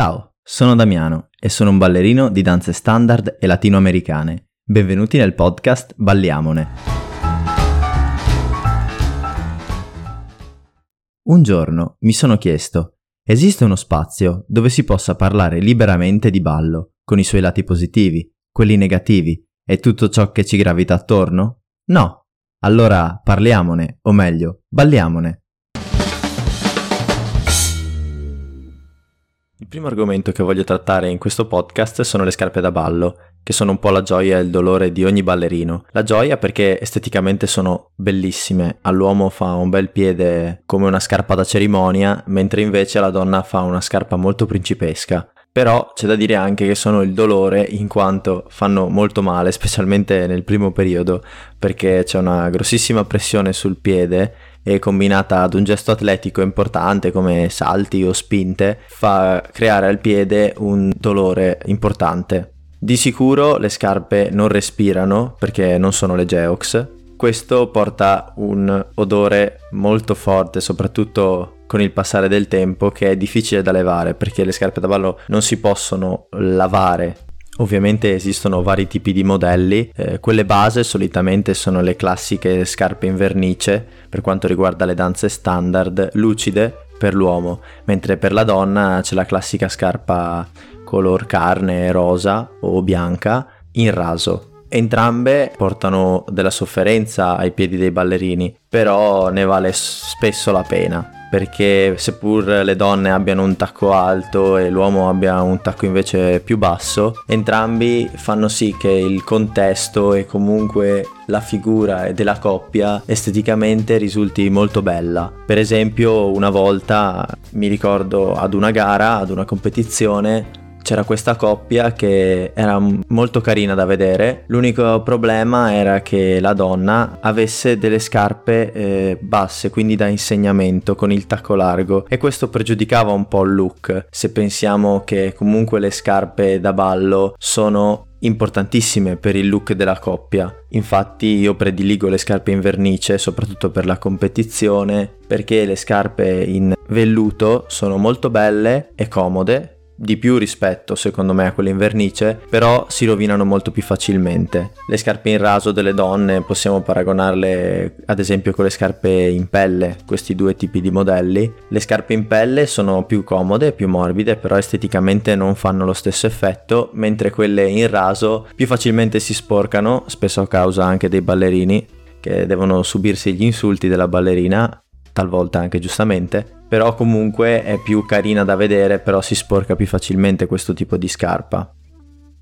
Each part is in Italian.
Ciao, sono Damiano e sono un ballerino di danze standard e latinoamericane. Benvenuti nel podcast Balliamone. Un giorno mi sono chiesto, esiste uno spazio dove si possa parlare liberamente di ballo, con i suoi lati positivi, quelli negativi e tutto ciò che ci gravita attorno? No. Allora parliamone, o meglio, balliamone. Primo argomento che voglio trattare in questo podcast sono le scarpe da ballo, che sono un po' la gioia e il dolore di ogni ballerino. La gioia perché esteticamente sono bellissime, all'uomo fa un bel piede come una scarpa da cerimonia, mentre invece alla donna fa una scarpa molto principesca. Però c'è da dire anche che sono il dolore in quanto fanno molto male, specialmente nel primo periodo, perché c'è una grossissima pressione sul piede e combinata ad un gesto atletico importante come salti o spinte fa creare al piede un dolore importante. Di sicuro le scarpe non respirano perché non sono le Geox. Questo porta un odore molto forte, soprattutto con il passare del tempo, che è difficile da levare perché le scarpe da ballo non si possono lavare Ovviamente esistono vari tipi di modelli, eh, quelle base solitamente sono le classiche scarpe in vernice per quanto riguarda le danze standard, lucide per l'uomo, mentre per la donna c'è la classica scarpa color carne, rosa o bianca in raso. Entrambe portano della sofferenza ai piedi dei ballerini, però ne vale spesso la pena perché seppur le donne abbiano un tacco alto e l'uomo abbia un tacco invece più basso, entrambi fanno sì che il contesto e comunque la figura della coppia esteticamente risulti molto bella. Per esempio, una volta mi ricordo ad una gara, ad una competizione, c'era questa coppia che era molto carina da vedere. L'unico problema era che la donna avesse delle scarpe eh, basse, quindi da insegnamento con il tacco largo e questo pregiudicava un po' il look. Se pensiamo che comunque le scarpe da ballo sono importantissime per il look della coppia. Infatti io prediligo le scarpe in vernice soprattutto per la competizione perché le scarpe in velluto sono molto belle e comode di più rispetto secondo me a quelle in vernice, però si rovinano molto più facilmente. Le scarpe in raso delle donne possiamo paragonarle ad esempio con le scarpe in pelle, questi due tipi di modelli. Le scarpe in pelle sono più comode, più morbide, però esteticamente non fanno lo stesso effetto, mentre quelle in raso più facilmente si sporcano, spesso a causa anche dei ballerini che devono subirsi gli insulti della ballerina, talvolta anche giustamente, però comunque è più carina da vedere, però si sporca più facilmente questo tipo di scarpa.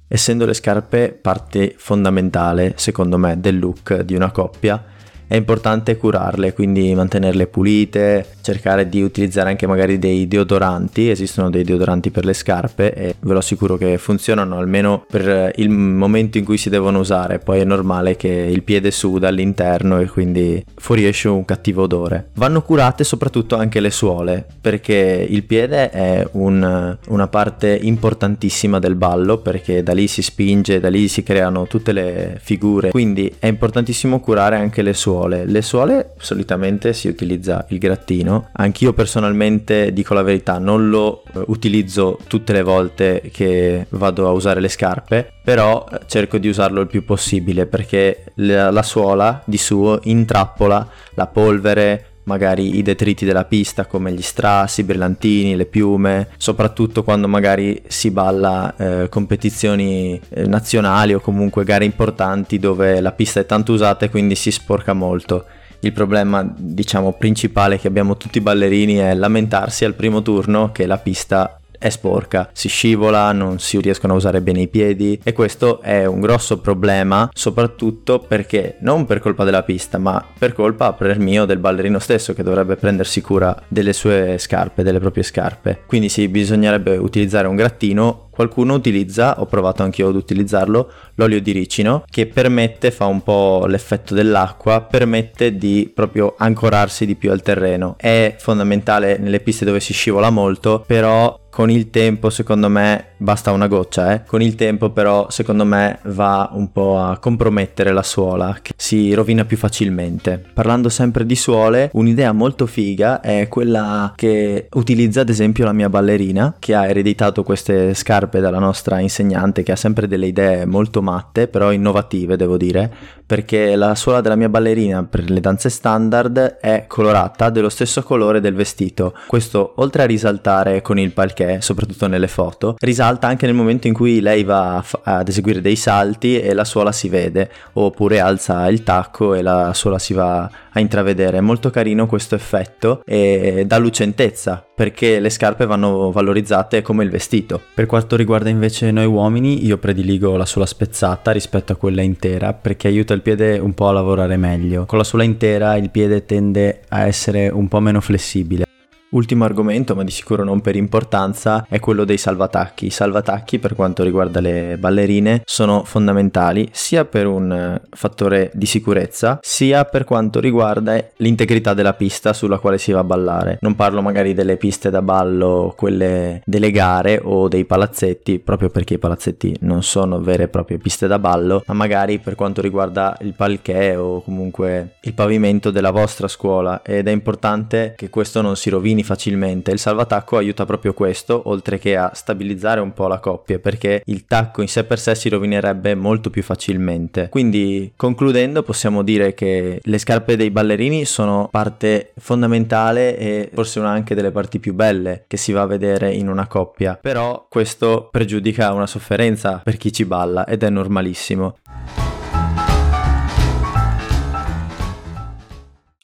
Essendo le scarpe parte fondamentale, secondo me, del look di una coppia, è importante curarle, quindi mantenerle pulite, cercare di utilizzare anche magari dei deodoranti, esistono dei deodoranti per le scarpe e ve lo assicuro che funzionano almeno per il momento in cui si devono usare, poi è normale che il piede suda all'interno e quindi fuoriesce un cattivo odore. Vanno curate soprattutto anche le suole, perché il piede è un, una parte importantissima del ballo, perché da lì si spinge, da lì si creano tutte le figure, quindi è importantissimo curare anche le suole suole. Le suole solitamente si utilizza il grattino. Anch'io personalmente dico la verità, non lo eh, utilizzo tutte le volte che vado a usare le scarpe, però eh, cerco di usarlo il più possibile perché la, la suola di suo intrappola la polvere, magari i detriti della pista come gli strassi, i brillantini, le piume, soprattutto quando magari si balla eh, competizioni eh, nazionali o comunque gare importanti dove la pista è tanto usata e quindi si sporca molto. Il problema, diciamo, principale che abbiamo tutti i ballerini è lamentarsi al primo turno che la pista è sporca, si scivola, non si riescono a usare bene i piedi e questo è un grosso problema soprattutto perché non per colpa della pista ma per colpa per mio del ballerino stesso che dovrebbe prendersi cura delle sue scarpe, delle proprie scarpe. Quindi sì, bisognerebbe utilizzare un grattino qualcuno utilizza, ho provato anch'io ad utilizzarlo, l'olio di ricino che permette, fa un po' l'effetto dell'acqua, permette di proprio ancorarsi di più al terreno. È fondamentale nelle piste dove si scivola molto, però con il tempo secondo me basta una goccia, eh. Con il tempo però secondo me va un po' a compromettere la suola, che si rovina più facilmente. Parlando sempre di suole, un'idea molto figa è quella che utilizza ad esempio la mia ballerina, che ha ereditato queste scarpe dalla nostra insegnante, che ha sempre delle idee molto matte, però innovative devo dire, perché la suola della mia ballerina per le danze standard è colorata dello stesso colore del vestito. Questo oltre a risaltare con il palquet, soprattutto nelle foto, risalta anche nel momento in cui lei va ad eseguire dei salti e la suola si vede, oppure alza il tacco e la suola si va a intravedere. È molto carino questo effetto e dà lucentezza perché le scarpe vanno valorizzate come il vestito. Per quanto riguarda invece noi uomini, io prediligo la suola spezzata rispetto a quella intera perché aiuta il piede un po' a lavorare meglio. Con la suola intera il piede tende a essere un po' meno flessibile. Ultimo argomento, ma di sicuro non per importanza, è quello dei salvatacchi. I salvatacchi, per quanto riguarda le ballerine, sono fondamentali sia per un eh, fattore di sicurezza, sia per quanto riguarda l'integrità della pista sulla quale si va a ballare. Non parlo magari delle piste da ballo, quelle delle gare o dei palazzetti, proprio perché i palazzetti non sono vere e proprie piste da ballo, ma magari per quanto riguarda il palquet o comunque il pavimento della vostra scuola ed è importante che questo non si rovini facilmente. Il salvatacco aiuta proprio questo, oltre che a stabilizzare un po' la coppia, perché il tacco in sé per sé si rovinerebbe molto più facilmente. Quindi, concludendo, possiamo dire che le scarpe dei ballerini sono parte fondamentale e forse una anche delle parti più belle che si va a vedere in una coppia. Però questo pregiudica una sofferenza per chi ci balla ed è normalissimo.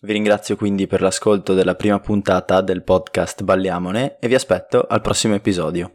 Vi ringrazio quindi per l'ascolto della prima puntata del podcast Balliamone e vi aspetto al prossimo episodio.